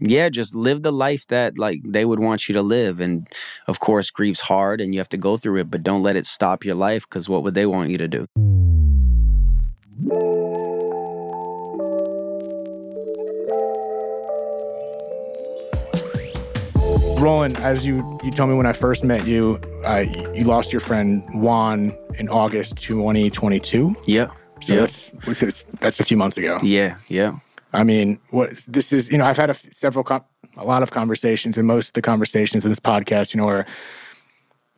yeah, just live the life that like they would want you to live. And of course, grief's hard and you have to go through it, but don't let it stop your life because what would they want you to do? Rowlan, as you you told me when I first met you, uh, you lost your friend Juan in August 2022. Yeah. So yeah. that's that's a few months ago. Yeah. Yeah. I mean, what this is, you know, I've had a, several, com- a lot of conversations, and most of the conversations in this podcast, you know, are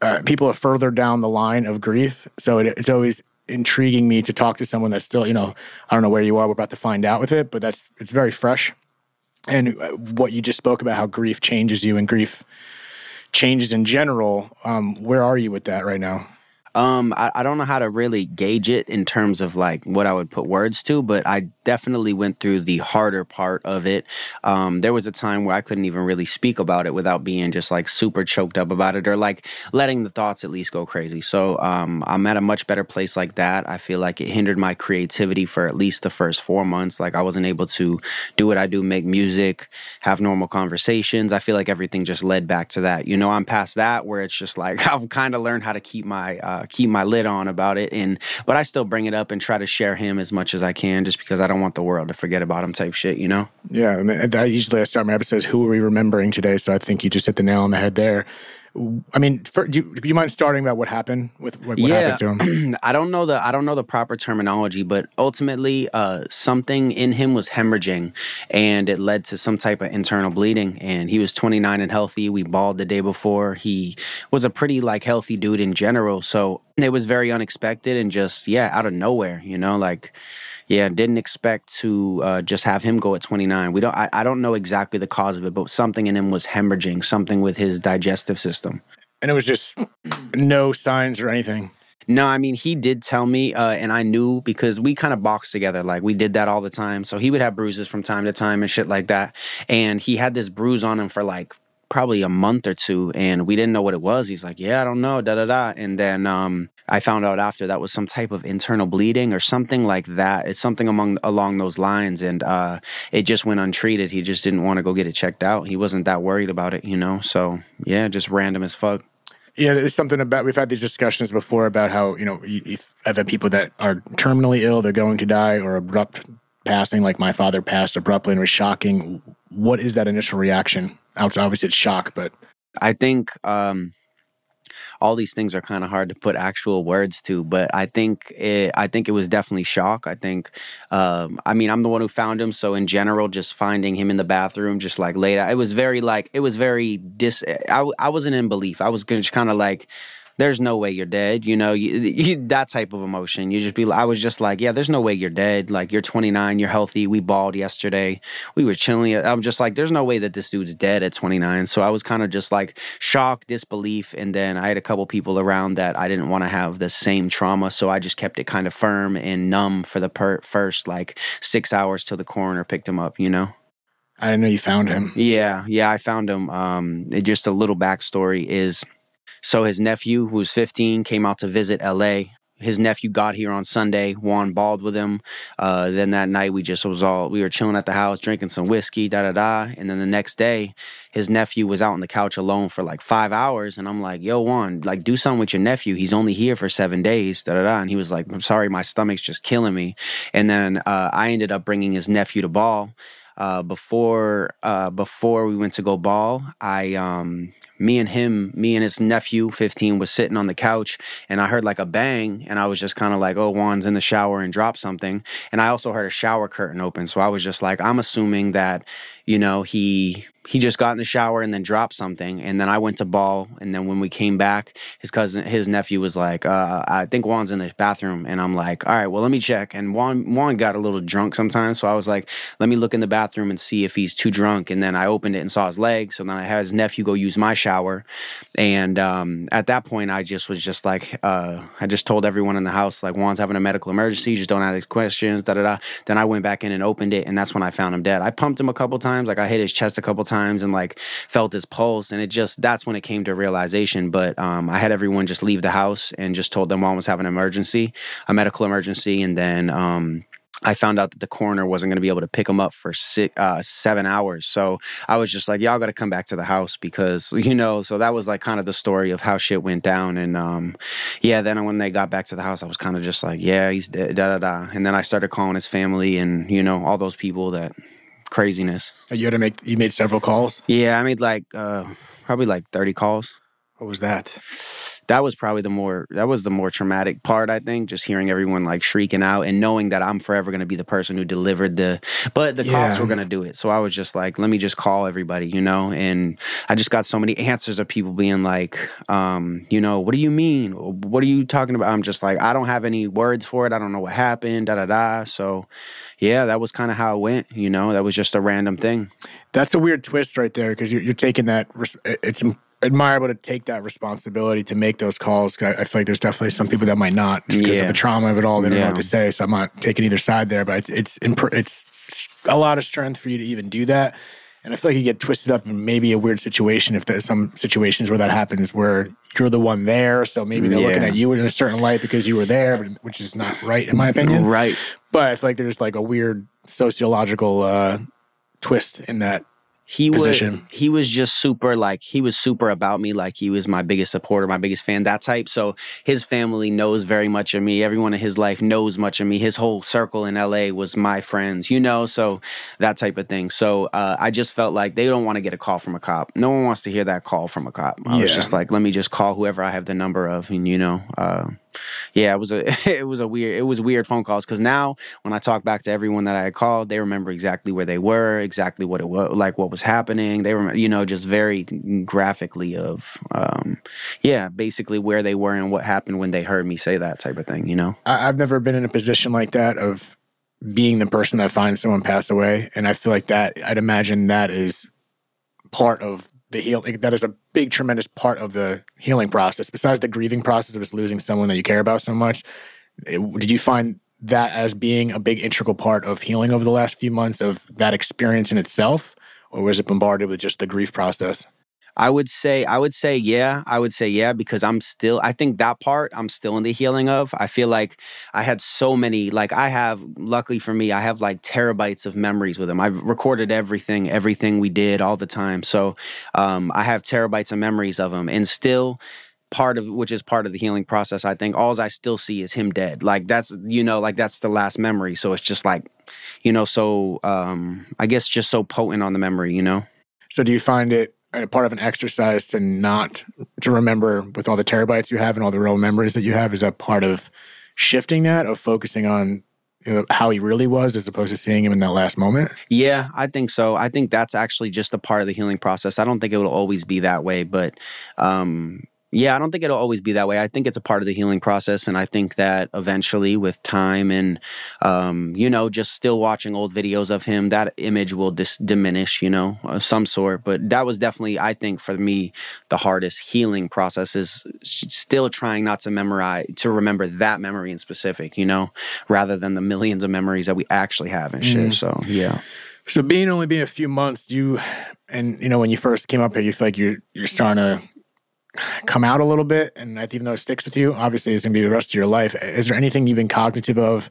uh, people are further down the line of grief. So it, it's always intriguing me to talk to someone that's still, you know, I don't know where you are. We're about to find out with it, but that's it's very fresh. And uh, what you just spoke about, how grief changes you and grief changes in general. Um, where are you with that right now? Um, I, I don't know how to really gauge it in terms of like what I would put words to, but I definitely went through the harder part of it. Um, there was a time where I couldn't even really speak about it without being just like super choked up about it or like letting the thoughts at least go crazy. So um, I'm at a much better place like that. I feel like it hindered my creativity for at least the first four months. Like I wasn't able to do what I do, make music, have normal conversations. I feel like everything just led back to that. You know, I'm past that where it's just like I've kind of learned how to keep my uh, keep my lid on about it and but I still bring it up and try to share him as much as I can just because I don't want the world to forget about him type shit, you know? Yeah, mean, I usually I start my episodes who are we remembering today, so I think you just hit the nail on the head there. I mean, for, do, you, do, you, mind starting about what happened with what, what yeah. happened to him? I don't know the I don't know the proper terminology, but ultimately, uh, something in him was hemorrhaging, and it led to some type of internal bleeding. And he was 29 and healthy. We balled the day before. He was a pretty like healthy dude in general, so it was very unexpected and just yeah, out of nowhere. You know, like yeah, didn't expect to uh, just have him go at 29. We don't. I, I don't know exactly the cause of it, but something in him was hemorrhaging, something with his digestive system. And it was just no signs or anything. No, I mean he did tell me, uh, and I knew because we kind of boxed together. Like we did that all the time. So he would have bruises from time to time and shit like that. And he had this bruise on him for like probably a month or two, and we didn't know what it was. He's like, "Yeah, I don't know," da da da. And then um, I found out after that was some type of internal bleeding or something like that. It's something among along those lines, and uh, it just went untreated. He just didn't want to go get it checked out. He wasn't that worried about it, you know. So yeah, just random as fuck. Yeah, it's something about we've had these discussions before about how you know if I've had people that are terminally ill, they're going to die, or abrupt passing, like my father passed abruptly and was shocking. What is that initial reaction? Obviously, it's shock, but I think um, all these things are kind of hard to put actual words to but i think it, i think it was definitely shock i think um, i mean i'm the one who found him so in general just finding him in the bathroom just like laid out it was very like it was very dis i, I wasn't in belief i was just kind of like there's no way you're dead. You know, you, you, that type of emotion. You just be, I was just like, yeah, there's no way you're dead. Like you're 29, you're healthy. We balled yesterday. We were chilling. I'm just like, there's no way that this dude's dead at 29. So I was kind of just like shock, disbelief. And then I had a couple people around that I didn't want to have the same trauma. So I just kept it kind of firm and numb for the per- first like six hours till the coroner picked him up, you know? I didn't know you found him. Yeah, yeah, I found him. Um, just a little backstory is so his nephew, who was 15, came out to visit LA. His nephew got here on Sunday. Juan balled with him. Uh, then that night we just was all we were chilling at the house, drinking some whiskey, da da da. And then the next day, his nephew was out on the couch alone for like five hours. And I'm like, "Yo, Juan, like do something with your nephew. He's only here for seven days, da da da." And he was like, "I'm sorry, my stomach's just killing me." And then uh, I ended up bringing his nephew to ball. Uh, before uh, before we went to go ball, I um, me and him, me and his nephew, 15, was sitting on the couch and I heard like a bang and I was just kind of like, oh, Juan's in the shower and dropped something. And I also heard a shower curtain open. So I was just like, I'm assuming that, you know, he he just got in the shower and then dropped something. And then I went to ball. And then when we came back, his cousin, his nephew was like, uh, I think Juan's in the bathroom. And I'm like, all right, well, let me check. And Juan, Juan got a little drunk sometimes. So I was like, let me look in the bathroom and see if he's too drunk. And then I opened it and saw his leg. So then I had his nephew go use my shower. And um, at that point, I just was just like, uh, I just told everyone in the house, like, Juan's having a medical emergency. Just don't ask questions, da da da. Then I went back in and opened it. And that's when I found him dead. I pumped him a couple times. Like I hit his chest a couple times times and like felt his pulse. And it just, that's when it came to realization. But um, I had everyone just leave the house and just told them Juan was having an emergency, a medical emergency. And then, um, I found out that the coroner wasn't going to be able to pick him up for six, uh, seven hours. So I was just like, y'all got to come back to the house because, you know, so that was like kind of the story of how shit went down. And um, yeah, then when they got back to the house, I was kind of just like, yeah, he's dead, da da da. And then I started calling his family and, you know, all those people that craziness. You had to make, you made several calls? Yeah, I made like, uh, probably like 30 calls. What was that? That was probably the more that was the more traumatic part i think just hearing everyone like shrieking out and knowing that i'm forever going to be the person who delivered the but the yeah. cops were going to do it. So i was just like let me just call everybody you know? And i just got so many answers of people being like um, you know what do you mean? What are you talking about? I'm just like i don't have any words for it. I don't know what happened da da da. So yeah that was kind of how it went you know? That was just a random thing. That's a weird twist right there because you're, you're taking that it's admirable to take that responsibility to make those calls. I, I feel like there's definitely some people that might not just because yeah. of the trauma of it all. They don't yeah. know what to say. So I'm not taking either side there, but it's, it's, it's a lot of strength for you to even do that. And I feel like you get twisted up in maybe a weird situation if there's some situations where that happens where you're the one there. So maybe they're yeah. looking at you in a certain light because you were there, which is not right in my opinion. Right. But I feel like there's like a weird sociological uh, twist in that he position. was he was just super like he was super about me like he was my biggest supporter my biggest fan that type. So his family knows very much of me. Everyone in his life knows much of me. His whole circle in la was my friends you know? So that type of thing. So uh, i just felt like they don't want to get a call from a cop. No one wants to hear that call from a cop. I yeah. was just like let me just call whoever i have the number of and you know uh, yeah, it was a it was a weird it was weird phone calls because now when I talk back to everyone that I had called, they remember exactly where they were, exactly what it was like, what was happening. They were you know just very graphically of um, yeah, basically where they were and what happened when they heard me say that type of thing. You know, I, I've never been in a position like that of being the person that finds someone passed away, and I feel like that I'd imagine that is part of the healing that is a big tremendous part of the healing process. Besides the grieving process of just losing someone that you care about so much it, did you find that as being a big integral part of healing over the last few months of that experience in itself? Or was it bombarded with just the grief process I would say, I would say, yeah. I would say, yeah, because I'm still, I think that part I'm still in the healing of. I feel like I had so many, like, I have, luckily for me, I have like terabytes of memories with him. I've recorded everything, everything we did all the time. So um, I have terabytes of memories of him. And still, part of which is part of the healing process i think all i still see is him dead like that's you know like that's the last memory so it's just like you know so um i guess just so potent on the memory you know so do you find it a part of an exercise to not to remember with all the terabytes you have and all the real memories that you have is that part of shifting that of focusing on you know, how he really was as opposed to seeing him in that last moment? Yeah i think so. I think that's actually just a part of the healing process. I don't think it will always be that way but um yeah, I don't think it'll always be that way. I think it's a part of the healing process, and I think that eventually, with time and um, you know, just still watching old videos of him, that image will dis- diminish, you know, of some sort. But that was definitely, I think, for me, the hardest healing process is still trying not to memorize, to remember that memory in specific, you know, rather than the millions of memories that we actually have and shit. Mm. So yeah. So being only being a few months, do you, and you know, when you first came up here, you feel like you're you're starting to come out a little bit and even though it sticks with you obviously it's going to be the rest of your life. Is there anything you've been cognitive of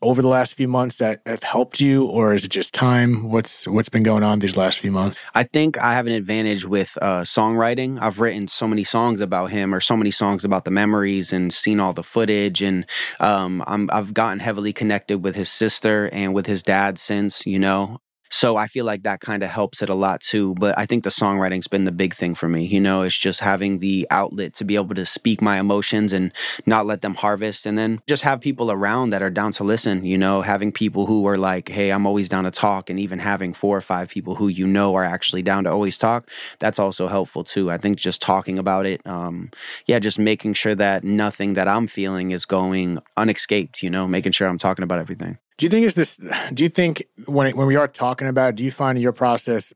over the last few months that have helped you or is it just time? What's what's been going on these last few months? I think i have an advantage with uh, songwriting. I've written so many songs about him or so many songs about the memories and seen all the footage and um, i have gotten heavily connected with his sister and with his dad since you know so I feel like that kind of helps it a lot too. But I think the songwriting's been the big thing for me. You know, it's just having the outlet to be able to speak my emotions and not let them harvest. And then just have people around that are down to listen, you know, having people who are like, hey, I'm always down to talk. And even having four or five people who you know are actually down to always talk, that's also helpful too. I think just talking about it, um, yeah, just making sure that nothing that I'm feeling is going unescaped, you know, making sure I'm talking about everything. Do you think is this? Do you think when when we are talking about, it, do you find your process?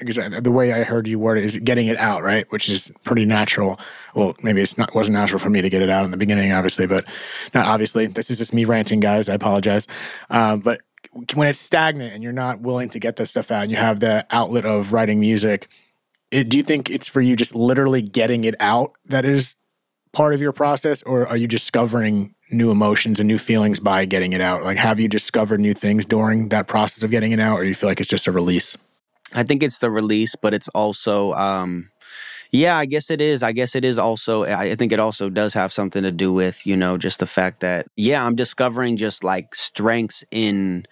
Because the way I heard you word it is getting it out, right? Which is pretty natural. Well, maybe it's not wasn't natural for me to get it out in the beginning, obviously, but not obviously. This is just me ranting, guys. I apologize. Uh, but when it's stagnant and you're not willing to get this stuff out, and you have the outlet of writing music, it, do you think it's for you just literally getting it out that is part of your process, or are you discovering new emotions and new feelings by getting it out? Like, have you discovered new things during that process of getting it out, or you feel like it's just a release? I think it's the release, but it's also, um, yeah, I guess it is. I guess it is also, I think it also does have something to do with, you know, just the fact that, yeah, I'm discovering just like strengths in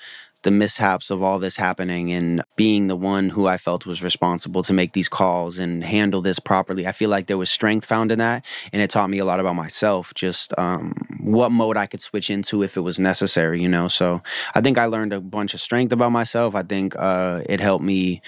the mishaps of all this happening and being the one who I felt was responsible to make these calls and handle this properly. I feel like there was strength found in that, and it taught me a lot about myself, just um, what mode I could switch into if it was necessary, you know. So I think I learned a bunch of strength about myself. I think uh, it helped me.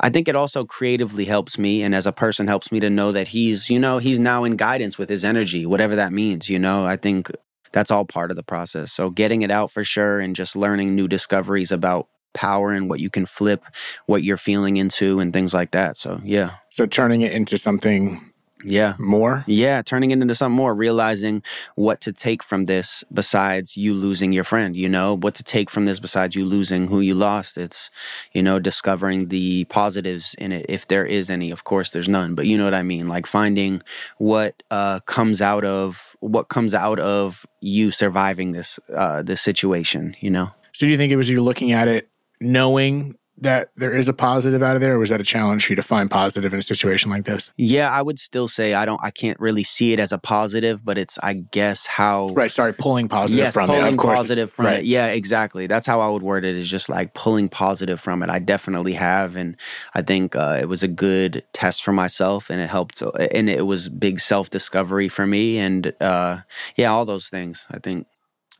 I think it also creatively helps me and as a person helps me to know that he's, you know, he's now in guidance with his energy, whatever that means, you know. I think that's all part of the process. So getting it out for sure and just learning new discoveries about power and what you can flip, what you're feeling into and things like that. So yeah. So turning it into something yeah. More? Yeah, turning it into something more, realizing what to take from this besides you losing your friend, you know, what to take from this besides you losing who you lost. It's, you know, discovering the positives in it, if there is any. Of course, there's none, but you know what I mean? Like finding what uh, comes out of what comes out of you surviving this uh, this situation, you know. So do you think it was you looking at it knowing that there is a positive out of there, or was that a challenge for you to find positive in a situation like this? Yeah, I would still say I don't. I can't really see it as a positive, but it's I guess how right. Sorry, pulling positive yes, from pulling it. Of course, positive from right. it. Yeah, exactly. That's how I would word it. Is just like pulling positive from it. I definitely have, and I think uh, it was a good test for myself, and it helped. And it was big self discovery for me, and uh, yeah, all those things. I think.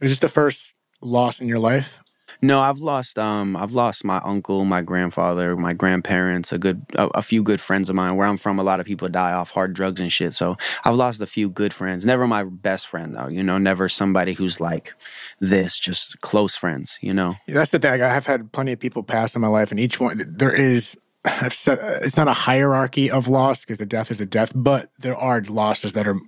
Is this the first loss in your life? No, I've lost um I've lost my uncle, my grandfather, my grandparents, a good a, a, few good friends of mine. Where I'm from, a lot of people die off hard drugs and shit. So I've lost a few good friends. Never my best friend though, you know, never somebody who's like this, just close friends, you know. That's the thing. I have had plenty of people pass in my life and each one there is it's not a hierarchy of loss because a death is a death, but there are losses that are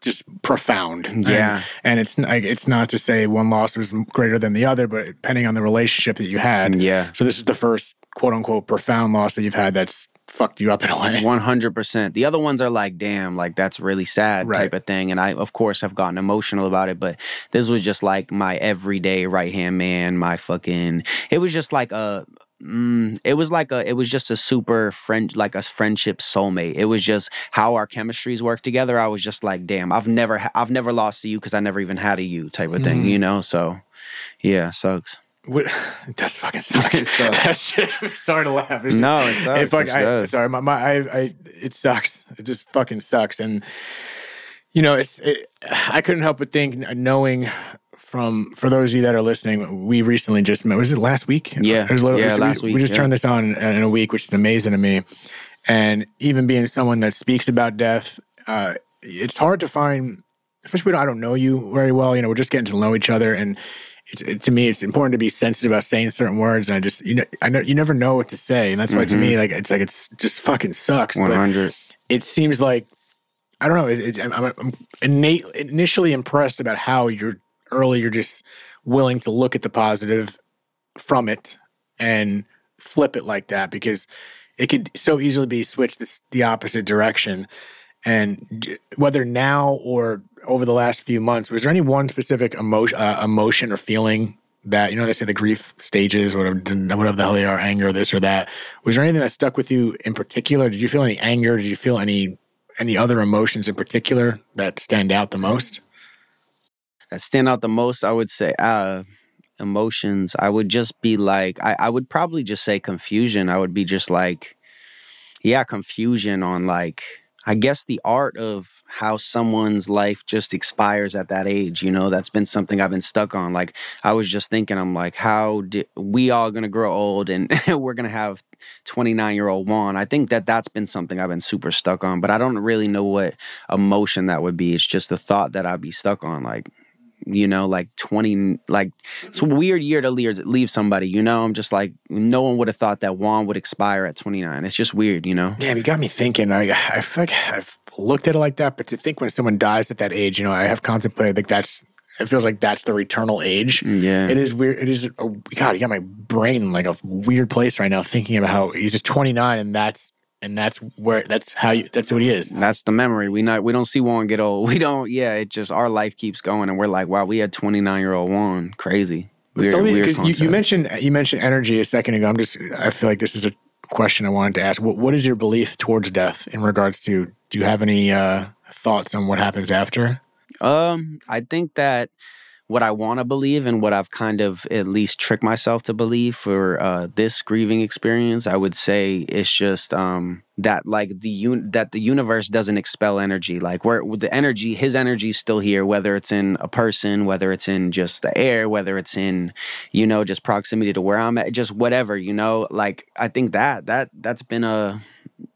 just profound. Yeah. And, and, it's like it's not to say one loss was greater than the other, but depending on the relationship that you had. Yeah. So this is the first quote unquote profound loss that you've had that's fucked you up in a way. One hundred percent. The other ones are like, damn, like that's really sad right. type of thing. And I of course have gotten emotional about it, but this was just like my everyday right hand man, my fucking it was just like a Mm, it was like a it was just a super friend like a friendship soulmate it was just how our chemistries work together i was just like damn i've never ha- i've never lost to you because i never even had a you type of thing mm. you know so yeah sucks what, that's fucking suck. It sucks. sorry to laugh. It's no, just, it sucks. It fuck, it I, sorry, my, my I, I, it sucks. It just fucking sucks. And you know, it's, it, I couldn't help but think, knowing from for those of you that are listening, we recently just met. Was it last week? Yeah, it was little, yeah, last we, week. We just yeah. turned this on in a week, which is amazing to me. And even being someone that speaks about death, uh, it's hard to find, especially when I don't know you very well. You know, we're just getting to know each other, and it, to me, it's important to be sensitive about saying certain words. And I just, you know, I know you never know what to say, and that's why mm-hmm. to me, like, it's like it's just fucking sucks. One hundred. It seems like I don't know. It, it, I'm, I'm innate, initially impressed about how you're early you're just willing to look at the positive from it and flip it like that because it could so easily be switched this, the opposite direction. And whether now or over the last few months, was there any one specific emotion, uh, emotion or feeling that you know they say the grief stages, whatever, whatever the hell they are, anger, this or that? Was there anything that stuck with you in particular? Did you feel any anger? Did you feel any any other emotions in particular that stand out the most? That stand out the most, I would say, uh, emotions. I would just be like, I, I would probably just say confusion. I would be just like, yeah, confusion on like, I guess the art of how someone's life just expires at that age, you know, that's been something I've been stuck on. Like, I was just thinking, I'm like, how did we all gonna grow old and we're gonna have 29 year old Juan? I think that that's been something I've been super stuck on, but I don't really know what emotion that would be. It's just the thought that I'd be stuck on. Like, you know, like 20, like it's a weird year to leave, leave somebody, you know? I'm just like, no one would have thought that Juan would expire at 29. It's just weird, you know? Damn, you got me thinking. I, I feel like I've looked at it like that, but to think when someone dies at that age, you know, I have contemplated like that's, it feels like that's the eternal age. Mm, yeah. It is weird. It is, oh, God, you got my brain in like a weird place right now thinking about how he's just 29 and that's and that's where that's how you that's what he is. That's the memory. We not we don't see Juan get old. We don't. Yeah, it just our life keeps going, and we're like, wow, we had twenty nine year old Juan. Crazy. Weird, So, weird 'cause you, you mentioned you mentioned energy a second ago. I'm just I feel like this is a question I wanted to ask. What what is your belief towards death in regards to? Do you have any uh, thoughts on what happens after? Um, I think that what I want to believe and what I've kind of at least tricked myself to believe for uh, this grieving experience, I would say it's just um, that like the un- that the universe doesn't expel energy. Like where the energy, his energy is still here, whether it's in a person, whether it's in just the air, whether it's in you know just proximity to where I'm at, just whatever you know. Like I think that that that's been a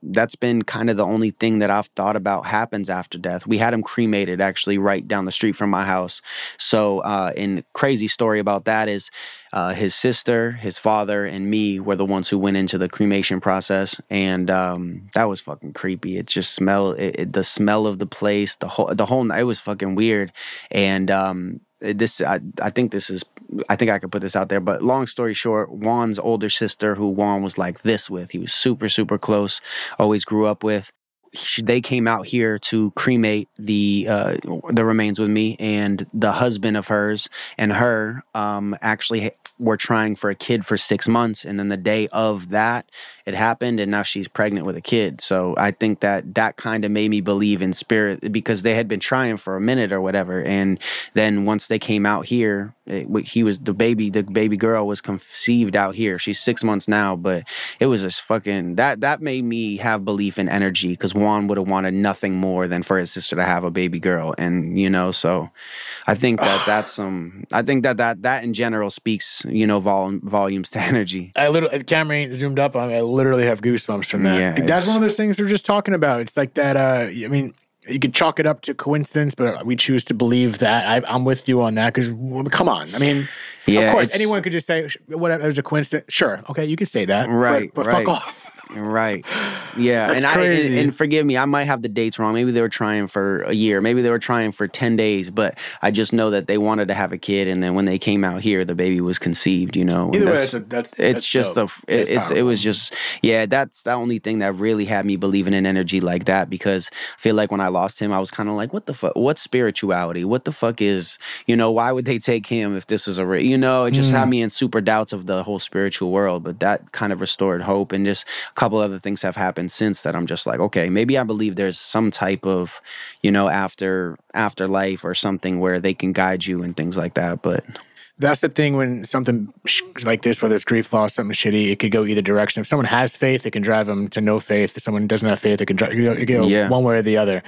that's been kind of the only thing that I've thought about happens after death. We had him cremated actually right down the street from my house. So, uh, and crazy story about that is uh, his sister, his father, and me were the ones who went into the cremation process, and um, that was fucking creepy. It just smell it, it- the smell of the place, the whole the whole. It was fucking weird, and um, this I, I think this is I think I could put this out there, but long story short, Juan's older sister, who Juan was like this with, he was super, super close, always grew up with. She, they came out here to cremate the uh, the remains with me, and the husband of hers and her um, actually were trying for a kid for six months, and then the day of that, it happened, and now she's pregnant with a kid. So I think that that kind of made me believe in spirit because they had been trying for a minute or whatever, and then once they came out here, it, he was the baby. The baby girl was conceived out here. She's six months now, but it was just fucking that. That made me have belief in energy because Juan would have wanted nothing more than for his sister to have a baby girl, and you know, so I think that that's some. I think that that that in general speaks, you know, vol- volumes to energy. I literally the camera ain't zoomed up on me. Literally have goosebumps from that. Yeah, that's one of those things we're just talking about. It's like that. Uh, I mean, you could chalk it up to coincidence, but we choose to believe that. I, I'm with you on that because come on. I mean, Yeah, of course, anyone could just say whatever. There's a coincidence. Sure, okay, you could say that. but- Right, but, right. fuck off. Right. Yeah. That's and I and, and forgive me, I might have the dates wrong. Maybe they were trying for a year. Maybe they were trying for 10 days, but I just know that they wanted to have a kid and then when they came out here the baby was conceived, you know. Either way, that's- that's that's it's that's just dope. a it, It's it was just yeah that's the only thing that really had me believing in energy like that because i feel like when i lost him i was kind of like what the fuck what's spirituality what the fuck is you know why would they take him if this is a re-? you know it just Mm. had me in super doubts of the whole spiritual world but that kind of restored hope and just couple other things have happened since that i'm just like okay maybe i believe there's some type of you know after afterlife or something where they can guide you and things like that but That's the thing when something sh- like this, whether it's grief loss, something shitty, it could go either direction. If someone has faith, it can drive them to no faith. If someone doesn't have faith, it can drive you Yeah. one way or the other.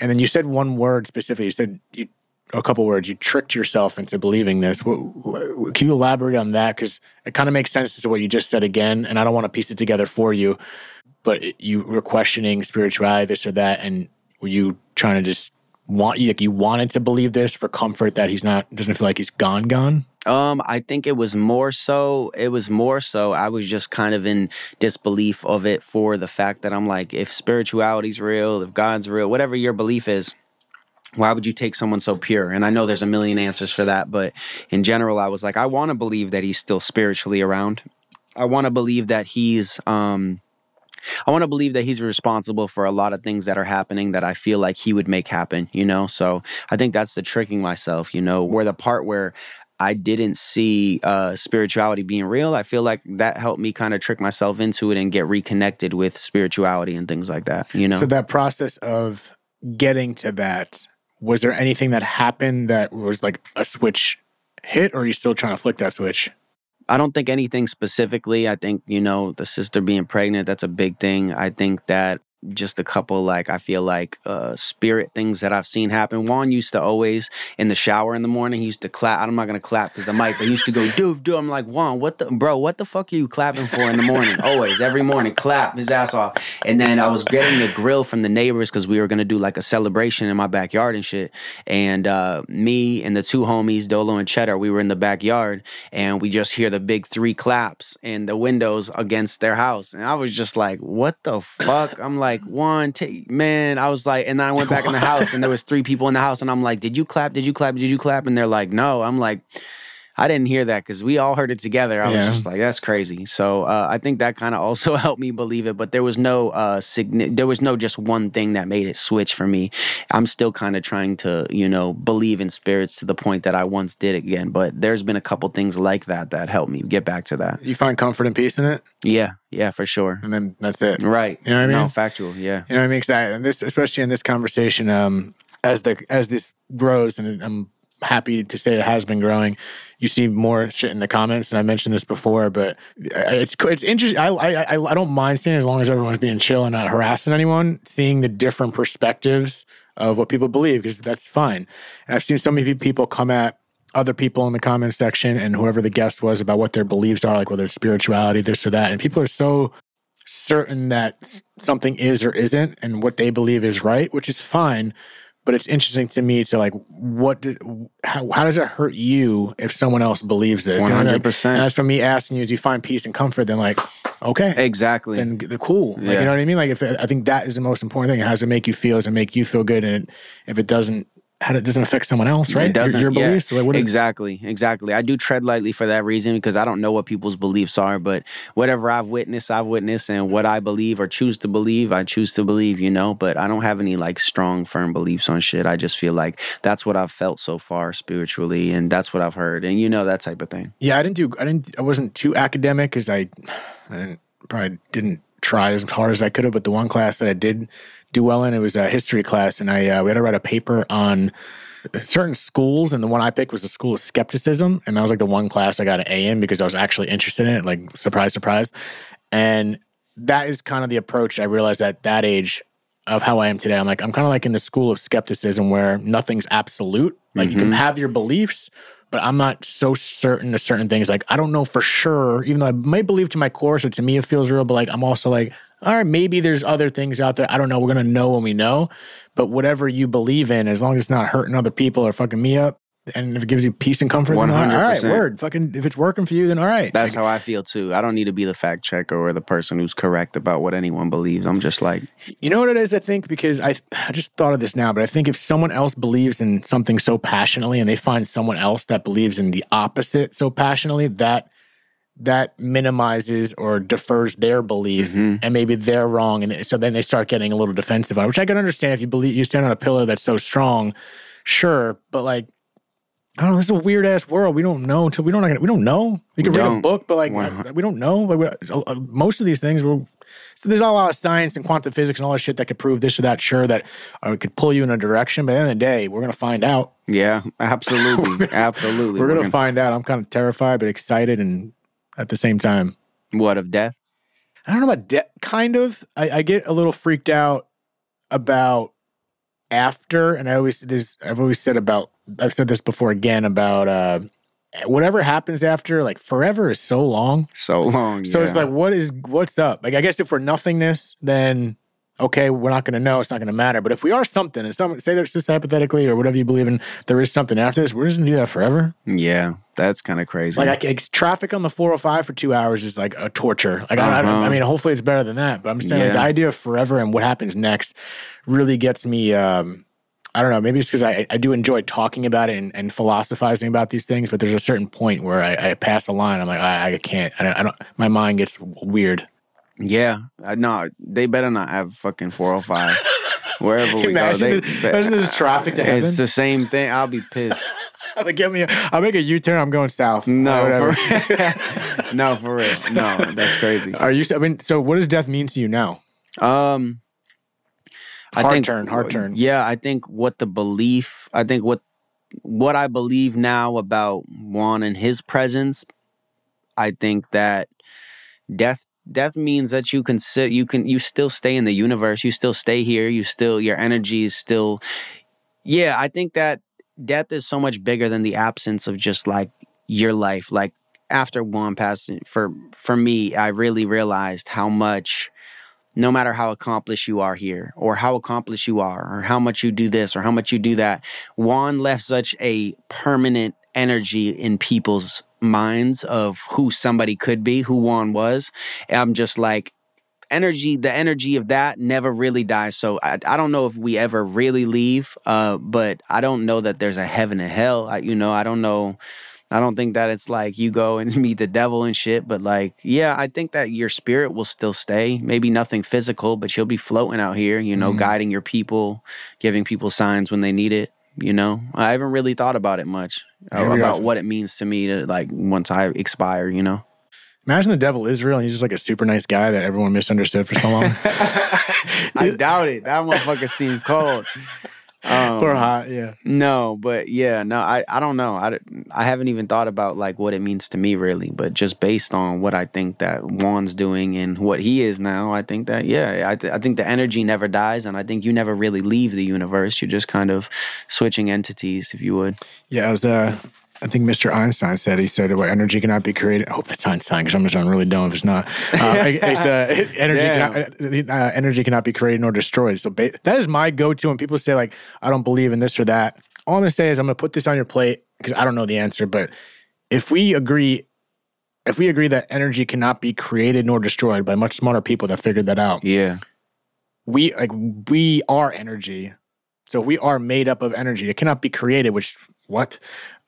And then you said one word specifically. You said you, a couple words. You tricked yourself into believing this. Can you elaborate on that? Because it kind of makes sense to what you just said again. And I don't want to piece it together for you, but you were questioning spirituality, this or that, and were you trying to just want you like you wanted to believe this for comfort that he's not doesn't feel like he's gone gone? Um, I think it was more so. It was more so. I was just kind of in disbelief of it for the fact that I'm like, if spirituality's real, if God's real, whatever your belief is, why would you take someone so pure? And I know there's a million answers for that, but in general, I was like, I want to believe that he's still spiritually around. I want to believe that he's um I want to believe that he's responsible for a lot of things that are happening that I feel like he would make happen, you know? So I think that's the tricking myself, you know, where the part where I didn't see uh, spirituality being real. I feel like that helped me kind of trick myself into it and get reconnected with spirituality and things like that, you know? So that process of getting to that, was there anything that happened that was like a switch hit, or are you still trying to flick that switch? I don't think anything specifically. I think, you know, the sister being pregnant, that's a big thing. I think that just a couple like I feel like uh spirit things that I've seen happen. Juan used to always in the shower in the morning, he used to clap. I'm not gonna clap because the mic, but he used to go do do. I'm like, Juan, what the bro, what the fuck are you clapping for in the morning? always, every morning, clap his ass off. And then I was getting the grill from the neighbors because we were gonna do like a celebration in my backyard and shit. And uh me and the two homies, Dolo and Cheddar, we were in the backyard and we just hear the big three claps in the windows against their house. And I was just like, what the fuck? I'm like, Juan, take man. I was like, and then I went back in the house and there was three people in the house, and I'm like, did you clap? Did you clap? Did you clap? And they're like, no. I'm like, I didn't hear that because we all heard it together. I Yeah. was just like, that's crazy. So uh, I think that kind of also helped me believe it. But there was no uh, signi- there was no just one thing that made it switch for me. I'm still kind of trying to, you know, believe in spirits to the point that I once did again. But there's been a couple things like that that helped me get back to that. You find comfort and peace in it, Yeah, yeah, for sure. and then that's it. Right. You know what I mean? No, factual. Yeah. You know what I mean? 'Cause I, and this, especially in this conversation, um, as the as this grows, and I'm happy to say it has been growing. You see more shit in the comments, and I mentioned this before, but uh, it's it's interesting. I I I, I don't mind seeing as long as everyone's being chill and not harassing anyone. Seeing the different perspectives of what people believe because that's fine. And I've seen so many people come at other people in the comment section and whoever the guest was about what their beliefs are, like whether it's spirituality, this or that, and people are so certain that something is or isn't and what they believe is right, which is fine. But it's interesting to me to like, what did, how, how does it hurt you if someone else believes this? You know what I mean? 100%. And that's from me asking you, do you find peace and comfort? Then like, okay, Exactly. then the cool. Like, Yeah. you know what I mean? Like, if I think that is the most important thing. How does it make you feel? Does it make you feel good? And if it doesn't, how it doesn't affect someone else, right? It doesn't. Your, your yeah. beliefs. Like, what is, exactly. Exactly. I do tread lightly for that reason because I don't know what people's beliefs are, but whatever I've witnessed, I've witnessed, and what I believe or choose to believe, I choose to believe. You know, but I don't have any like strong, firm beliefs on shit. I just feel like that's what I've felt so far spiritually, and that's what I've heard, and you know that type of thing. Yeah, I didn't do. I didn't. I wasn't too academic because I, I didn't, probably didn't try as hard as I could have. But the one class that I did do well in, it was a history class, and I uh, we had to write a paper on certain schools, and the one I picked was the school of skepticism, and that was like the one class I got an A in because I was actually interested in it. Like surprise, surprise, and that is kind of the approach I realized at that age of how I am today. I'm like I'm kind of like in the school of skepticism where nothing's absolute. Like you can have your beliefs, but I'm not so certain of certain things. Like I don't know for sure, even though I may believe to my core, so to me it feels real. But like I'm also like, all right, maybe there's other things out there. I don't know. We're gonna know when we know. But whatever you believe in, as long as it's not hurting other people or fucking me up, and if it gives you peace and comfort, then all right, all right, word. Fucking if it's working for you, then all right. That's how I feel too. I don't need to be the fact checker or the person who's correct about what anyone believes. I'm just like, You know what it is, I think, because I I just thought of this now, but I think if someone else believes in something so passionately and they find someone else that believes in the opposite so passionately, that that minimizes or defers their belief and maybe they're wrong. And so then they start getting a little defensive on it, which I can understand if you believe you stand on a pillar that's so strong, sure. But like I don't know. This is a weird ass world. We don't know until we don't. We don't know. We can We read a book, but like Wow. we don't know. Like uh, most of these things, we're so there's a lot of science and quantum physics and all that shit that could prove this or that. Sure, that uh, could pull you in a direction. But at the end of the day, we're gonna find out. yeah, absolutely, absolutely. We're gonna find out. I'm kind of terrified, but excited, and at the same time, what of death? I don't know about death. Kind of. I, I get a little freaked out about after, and I always this. I've always said about. I've said this before again about uh, whatever happens after. Like forever is so long. So long. So it's like, what is what's up? Like, I guess if we're nothingness, then okay, we're not going to know. It's not going to matter. But if we are something, and some say there's just hypothetically or whatever you believe in, there is something after this. We're just going to do that forever. yeah, that's kind of crazy. Like, I, traffic on the 405 for two hours is like a torture. Like, I, I, don't, Uh-huh. I mean, hopefully it's better than that. But I'm just saying, like, the idea of forever and what happens next really gets me. Um, I don't know. Maybe it's because I, I do enjoy talking about it and, and philosophizing about these things. But there's a certain point where I, I pass a line. I'm like, I, I can't. I don't, I don't. My mind gets weird. Yeah, I, no, they better not have fucking 405 wherever we Imagine, go. this, They, imagine there's traffic to heaven. it's the same thing. I'll be pissed. Like, get me. I'll make a U-turn. I'm going south. No, for, no, for real. No, that's crazy. Are you? I mean, so what does death mean to you now? Um, I Hard think turn, hard turn. Yeah, I think what the belief, I think what what I believe now about Juan and his presence, I think that death death means that you can sit you can you still stay in the universe, you still stay here, you still your energy is still Yeah, I think that death is so much bigger than the absence of just like your life. Like after Juan passed for for me, I really realized how much no matter how accomplished you are here or how accomplished you are or how much you do this or how much you do that juan left such a permanent energy in people's minds of who somebody could be who juan was i'm just like energy the energy of that never really dies so i, I don't know if we ever really leave uh, but i don't know that there's a heaven and hell I, you know i don't know I don't think that it's like you go and meet the devil and shit, but like, yeah, I think that your spirit will still stay. Maybe nothing physical, but you'll be floating out here, you know, Mhm. guiding your people, giving people signs when they need it. You know, I haven't really thought about it much uh, about what it means to me to like once I expire. You know, Imagine the devil is real and he's just like a super nice guy that everyone misunderstood for so long. I doubt it. That motherfucker seemed cold. Um, or hot, yeah. No, but yeah, no, I, I don't know. I, I haven't even thought about like what it means to me really, but just based on what I think that Juan's doing and what he is now, I think that yeah, I, th- I think the energy never dies, and I think you never really leave the universe. You're just kind of switching entities, if you would. Yeah, I was. Uh, I think Mr. Einstein said he said, "Well, energy cannot be created." I hope it's Einstein because I'm just on really dumb if it's not. Uh, it's, uh, energy, cannot, uh, energy cannot be created nor destroyed. So ba- that is my go-to when people say like, "I don't believe in this or that." All I'm gonna say is I'm gonna put this on your plate because I don't know the answer. But if we agree, if we agree that energy cannot be created nor destroyed by much smarter people that figured that out, Yeah, we like we are energy. So if we are made up of energy. It cannot be created, which what?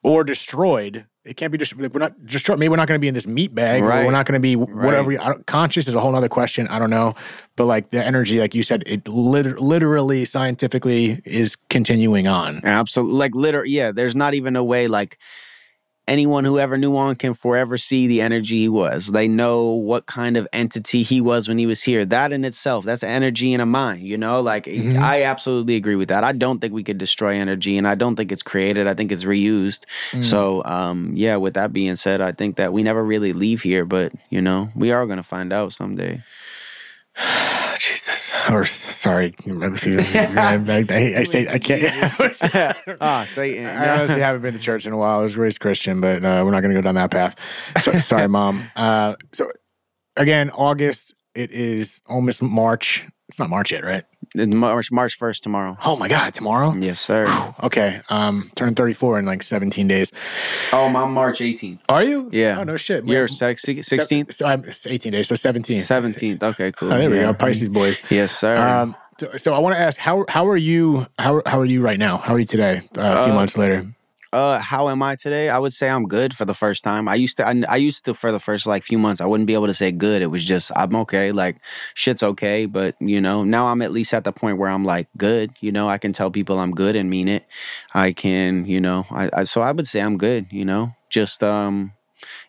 Or destroyed. It can't be destroyed. Like, we're not destroyed. Maybe we're not going to be in this meat bag. Or Right. we're not going to be whatever. Right. I don't- conscious is a whole other question. I don't know. But like the energy, like you said, it lit- literally, scientifically is continuing on. absolutely. Like literally, yeah. There's not even a way like anyone who ever knew Juan can forever see the energy he was. They know what kind of entity he was when he was here. That in itself, that's energy in a mind, you know? Like Mhm. I absolutely agree with that. I don't think we could destroy energy and I don't think it's created. I think it's reused. Mm. So um yeah, with that being said, I think that we never really leave here, but you know, we are gonna find out someday. Jesus. Or sorry, you, I, I, I say I can't. ah, Satan. I honestly haven't been to church in a while. I was raised Christian, but uh, we're not going to go down that path. So, sorry, mom. Uh, so again, August. It is almost March. It's not March yet, right? March March first tomorrow. Oh my God, tomorrow. Yes, sir. Okay. Um, turn thirty four in like seventeen days. Oh, I'm March 18th. Are you? Yeah. Oh no shit. You're 16th? So I'm it's eighteen days. So seventeen. 17th. Okay, cool. Oh, there we go. Pisces boys. Yes, sir. Um, so, so I want to ask how how are you how how are you right now? How are you today? Uh, a few Uh, months later. Uh, how am I today? I would say I'm good for the first time. I used to, I, I used to for the first like few months, I wouldn't be able to say good. It was just I'm okay, like shit's okay. But you know, now I'm at least at the point where I'm like good. You know, I can tell people I'm good and mean it. I can, you know, I, I so I would say I'm good. You know, just um,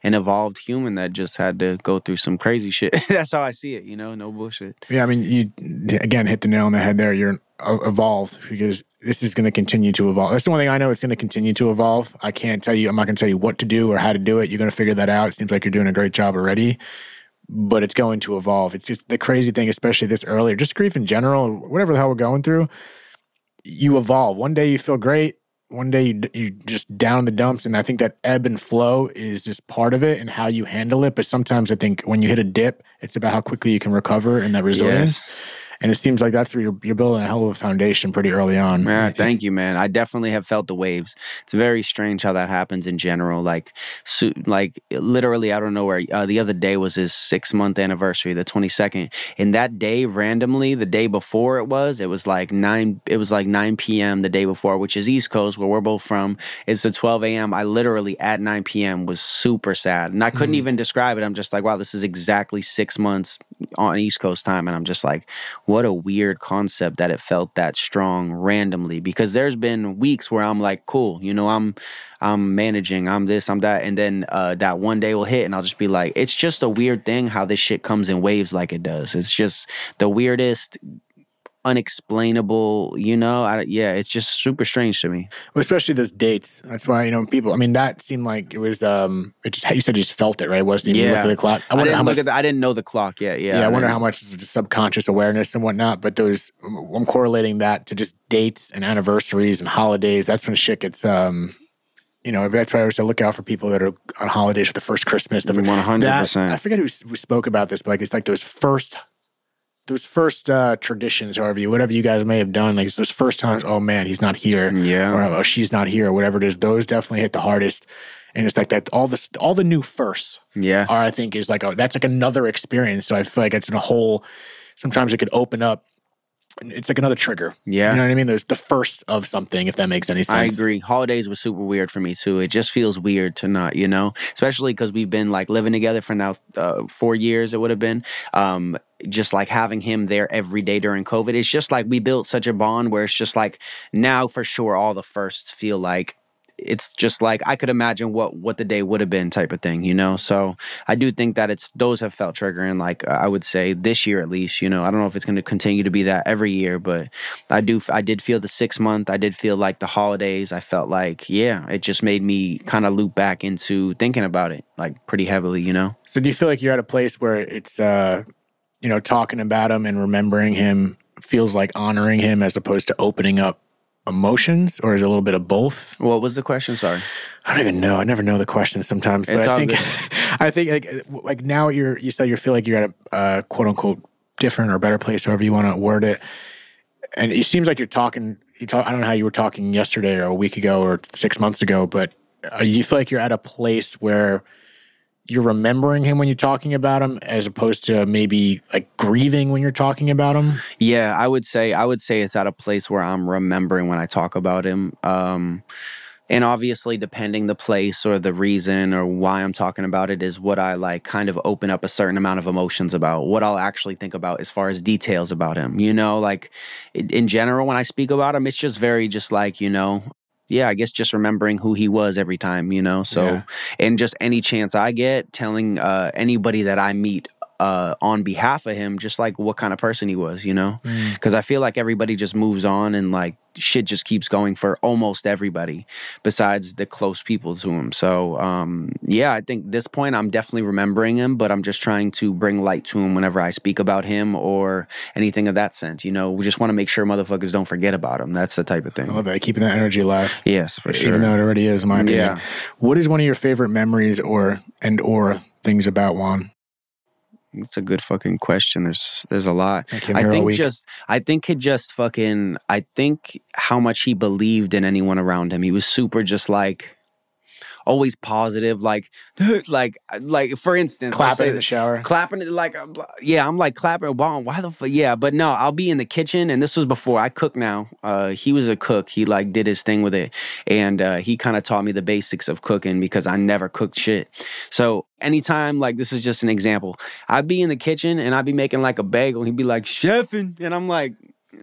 an evolved human that just had to go through some crazy shit. That's how I see it. You know, no bullshit. Yeah, I mean, you again hit the nail on the head there. You're uh, evolved because this is going to continue to evolve. That's the one thing I know. It's going to continue to evolve. I can't tell you. I'm not going to tell you what to do or how to do it. You're going to figure that out. It seems like you're doing a great job already, but it's going to evolve. It's just the crazy thing, especially this earlier, just grief in general, whatever the hell we're going through. You evolve. One day you feel great. One day you you just down in the dumps, and I think that ebb and flow is just part of it and how you handle it. But sometimes I think when you hit a dip, it's about how quickly you can recover and that resilience. And it seems like that's where you're, you're building a hell of a foundation pretty early on. Yeah, thank you, man. I definitely have felt the waves. It's very strange how that happens in general. Like, so, like literally, I don't know where. Uh, the other day was his six month anniversary, the twenty second. And that day, randomly, the day before it was, it was like nine. It was like nine p.m. the day before, which is East Coast, where we're both from. It's the twelve a.m. I literally at nine p.m. was super sad, and I couldn't Mhm. even describe it. I'm just like, wow, this is exactly six months on East Coast time, and I'm just like, what a weird concept that it felt that strong randomly because there's been weeks where I'm like cool you know I'm I'm managing I'm this I'm that and then uh, that one day will hit and I'll just be like it's just a weird thing how this shit comes in waves like it does. It's just the weirdest unexplainable you know I, yeah it's just super strange to me Well, especially those dates. That's why, you know, people, I mean, that seemed like it was, um, it just, you said you just felt it, right? It wasn't even Yeah. look at the clock. I I, wonder didn't look much, at the, I didn't know the clock yet yeah yeah, I wonder how much subconscious awareness and whatnot. But those, I'm correlating that to just dates and anniversaries and holidays. That's when shit gets, um, you know, that's why I always say look out for people that are on holidays for the first Christmas. The, 100%. I forget who, who spoke about this, but like it's like those first, those first uh, traditions, however you, whatever you guys may have done, like those first times. Oh man, he's not here, yeah or oh she's not here, or whatever it is. Those definitely hit the hardest, and it's like that. All this, all the new firsts yeah are, I think, is like a, that's like another experience. So I feel like it's in a whole. Sometimes it could open up it's like another trigger. Yeah. You know what I mean? There's the first of something, if that makes any sense. I agree. Holidays was super weird for me too. It just feels weird to not, you know, especially because we've been like living together for now uh, four years. It would have been. Um, just like having him there every day during COVID. It's just like we built such a bond where it's just like now for sure all the firsts feel like it's just like I could imagine what what the day would have been type of thing, you know. So I do think that it's those have felt triggering. Like I would say this year at least, you know. I don't know if it's going to continue to be that every year, but I do. I did feel the six month. I did feel like the holidays. I felt like yeah, it just made me kind of loop back into thinking about it like pretty heavily, you know. So do you feel like you're at a place where it's uh, you know, talking about him and remembering him feels like honoring him as opposed to opening up emotions, or is it a little bit of both? What was the question? Sorry. I don't even know. I never know the questions sometimes, but It's I think. I think like like now you're you said you feel like you're at a uh, quote unquote different or better place, however you want to word it. And it seems like you're talking. You talk. I don't know how you were talking yesterday or a week ago or six months ago, but uh, you feel like you're at a place where you're remembering him when you're talking about him, as opposed to maybe like grieving when you're talking about him. Yeah, I would say I would say it's at a place where I'm remembering when I talk about him. Um and obviously depending the place or the reason or why I'm talking about it is what I like kind of open up a certain amount of emotions about, what I'll actually think about as far as details about him. You know, like in general when I speak about him, it's just very just like, you know, yeah, I guess just remembering who he was every time, you know. So Yeah. and just any chance I get telling uh anybody that I meet uh on behalf of him just like what kind of person he was, you know? Cuz I feel like everybody just moves on and like shit just keeps going for almost everybody besides the close people to him. So um yeah, I think this point I'm definitely remembering him, but I'm just trying to bring light to him whenever I speak about him or anything of that sense, you know. We just want to make sure motherfuckers don't forget about him. That's the type of thing. I love that keeping that energy alive. Yes, for sure. even though it already is, in my opinion. Yeah. What is one of your favorite memories or and or things about Juan? It's a good fucking question. There's there's a lot. I came I here all think just I think it just fucking I think how much he believed in anyone around him. He was super just like always positive like like like for instance clapping say in the shower. clapping it like yeah i'm like clapping wow why the fuck yeah but no i'll be in the kitchen and this was before i cook now. Uh he was a cook. He like did his thing with it and uh he kind of taught me the basics of cooking because i never cooked shit. So anytime like this is just an example. I'd be in the kitchen and i'd be making like a bagel he'd be like chefing and i'm like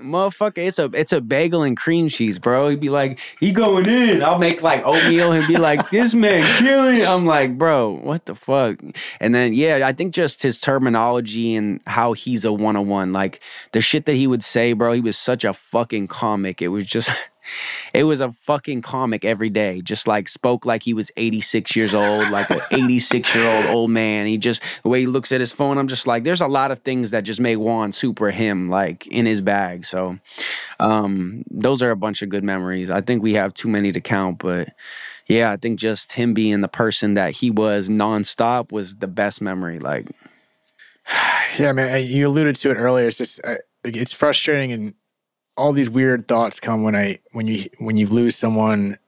motherfucker it's a it's a bagel and cream cheese bro. He'd be like he going in. I'll make like oatmeal. He'd be like this man killing i'm like bro what the fuck? And then yeah i think just his terminology and how he's a one-on-one like the shit that he would say bro he was such a fucking comic. It was just it was a fucking comic every day just like spoke like he was 86 years old like an 86 year old old man he just the way he looks at his phone i'm just like there's a lot of things that just make juan super him like in his bag so um those are a bunch of good memories i think we have too many to count but yeah i think just him being the person that he was nonstop was the best memory like Yeah, man. You alluded to it earlier. It's just it's frustrating, and all these weird thoughts come when I when you when you lose someone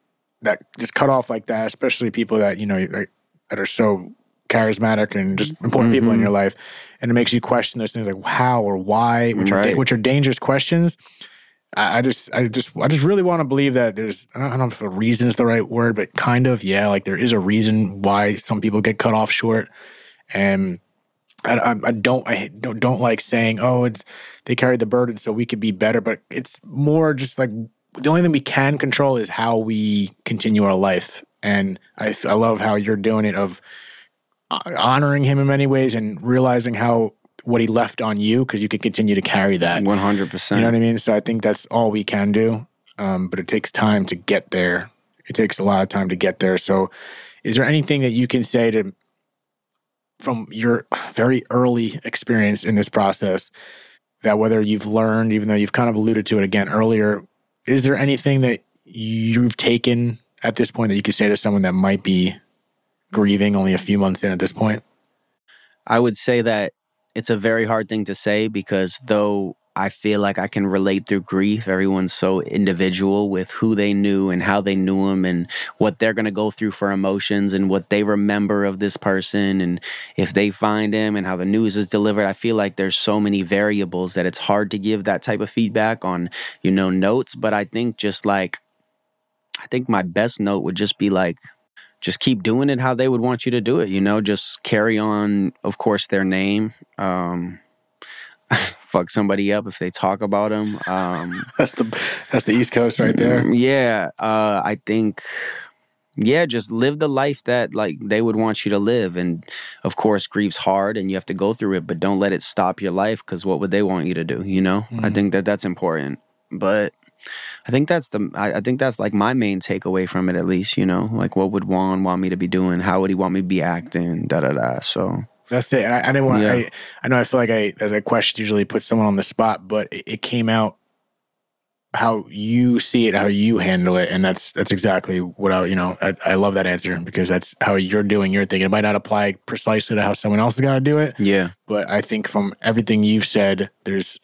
that just cut off like that, especially people that you know like, that are so charismatic and just mm-hmm. important people in your mm-hmm. life, and it makes you question those things like how or why, which are which are dangerous questions. I, I just, I just, I just really want to believe that there's, I don't, I don't know if a reason is the right word, but kind of, yeah, like there is a reason why some people get cut off short, and I, I, I don't I don't don't like saying oh it's they carried the burden so we could be better but it's more just like the only thing we can control is how we continue our life. And I I love how you're doing it of uh, honoring him in many ways and realizing how what he left on you because you can continue to carry that. 100% you know what I mean? So I think that's all we can do um, but it takes time to get there. It takes a lot of time to get there. So is there anything that you can say to from your very early experience in this process that whether you've learned even though you've kind of alluded to it again earlier is there anything that you've taken at this point that you could say to someone that might be grieving only a few months in at this point? I would say that it's a very hard thing to say because though I feel like I can relate through grief. Everyone's so individual with who they knew and how they knew them and what they're going to go through for emotions and what they remember of this person and if they find him and how the news is delivered. I feel like there's so many variables that it's hard to give that type of feedback on, you know, notes. But I think just like, I think my best note would just be like, just keep doing it how they would want you to do it, you know, just carry on, of course, their name. Um, fuck somebody up if they talk about them. Um, that's the that's the East Coast right there. Mm, yeah, uh, I think. Yeah, just live the life that like they would want you to live, and of course, grief's hard, and you have to go through it. But don't let it stop your life, because what would they want you to do? You know, mm-hmm. I think that that's important. But I think that's the I, I, think that's like my main takeaway from it at least, you know. Like what would Juan want me to be doing? How would he want me to be acting? Da da da. So that's it. I, I didn't want. Yeah. I, I know. I feel like I, as a question, usually put someone on the spot, but it, it, came out how you see it, how you handle it, and that's that's exactly what I. You know, I, I love that answer because that's how you're doing your thing. It might not apply precisely to how someone else is going to do it. Yeah. But I think from everything you've said, there's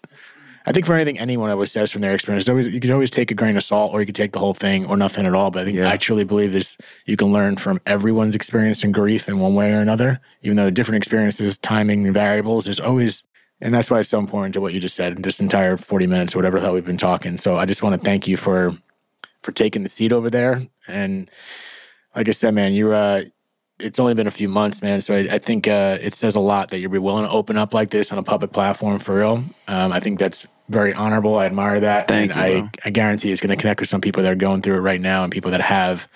I think for anything anyone always says from their experience, always you could always take a grain of salt, or you could take the whole thing, or nothing at all. But I think yeah. I truly believe this: you can learn from everyone's experience in grief in one way or another, even though different experiences, timing, and variables. There's always, and that's why it's so important to what you just said in this entire 40 minutes or whatever the hell we've been talking. So I just want to thank you for for taking the seat over there. And like I said, man, you uh it's only been a few months, man. So I, I think uh, it says a lot that you're be willing to open up like this on a public platform for real. Um, I think that's very honorable. I admire that. Thank and you. I, I guarantee it's going to connect with some people that are going through it right now and people that have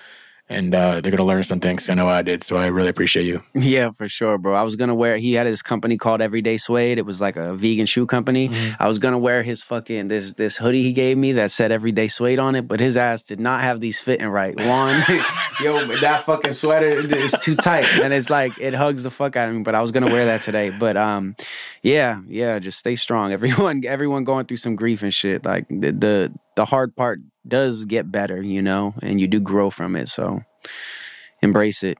and uh, they're gonna learn some things. I know I did, so I really appreciate you. Yeah, for sure, bro. I was gonna wear. He had his company called Everyday Suede. It was like a vegan shoe company. Mm-hmm. I was gonna wear his fucking this this hoodie he gave me that said Everyday Suede on it, but his ass did not have these fitting right. One, yo, that fucking sweater is too tight, and it's like it hugs the fuck out of me. But I was gonna wear that today. But um, yeah, yeah, just stay strong. Everyone, everyone going through some grief and shit. Like the the, the hard part does get better, you know, and you do grow from it. So embrace it.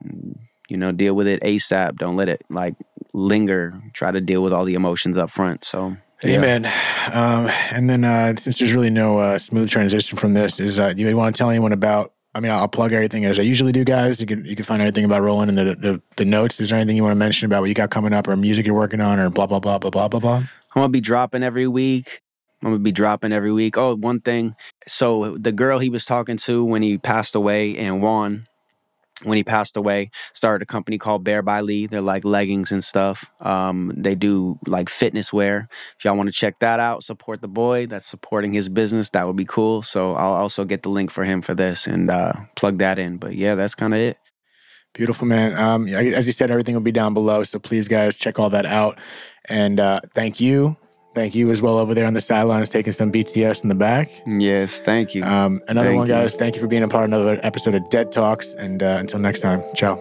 You know, deal with it ASAP. Don't let it like linger. Try to deal with all the emotions up front. So yeah. Amen. Um, and then uh, since there's really no uh, smooth transition from this, is uh, you want to tell anyone about? I mean, I'll plug everything as I usually do, guys. You can you can find everything about Rowlan in the, the the notes. Is there anything you want to mention about what you got coming up, or music you're working on, or blah blah blah blah blah blah blah? I'm gonna be dropping every week. I'm gonna be dropping every week. Oh, one thing. So the girl he was talking to when he passed away and Juan, when he passed away, started a company called Bare By Li. They're like leggings and stuff. Um, they do like fitness wear. If y'all want to check that out, support the boy that's supporting his business. That would be cool. So I'll also get the link for him for this and uh, plug that in. But yeah, that's kind of it. Beautiful, man. Um, as you said, everything will be down below. So please, guys, check all that out. And uh, thank you Thank you as well over there on the sidelines taking some BTS in the back. Yes, thank you. Um, another thank one, guys. You. Thank you for being a part of another episode of Dead Talks. And uh, until next time, ciao.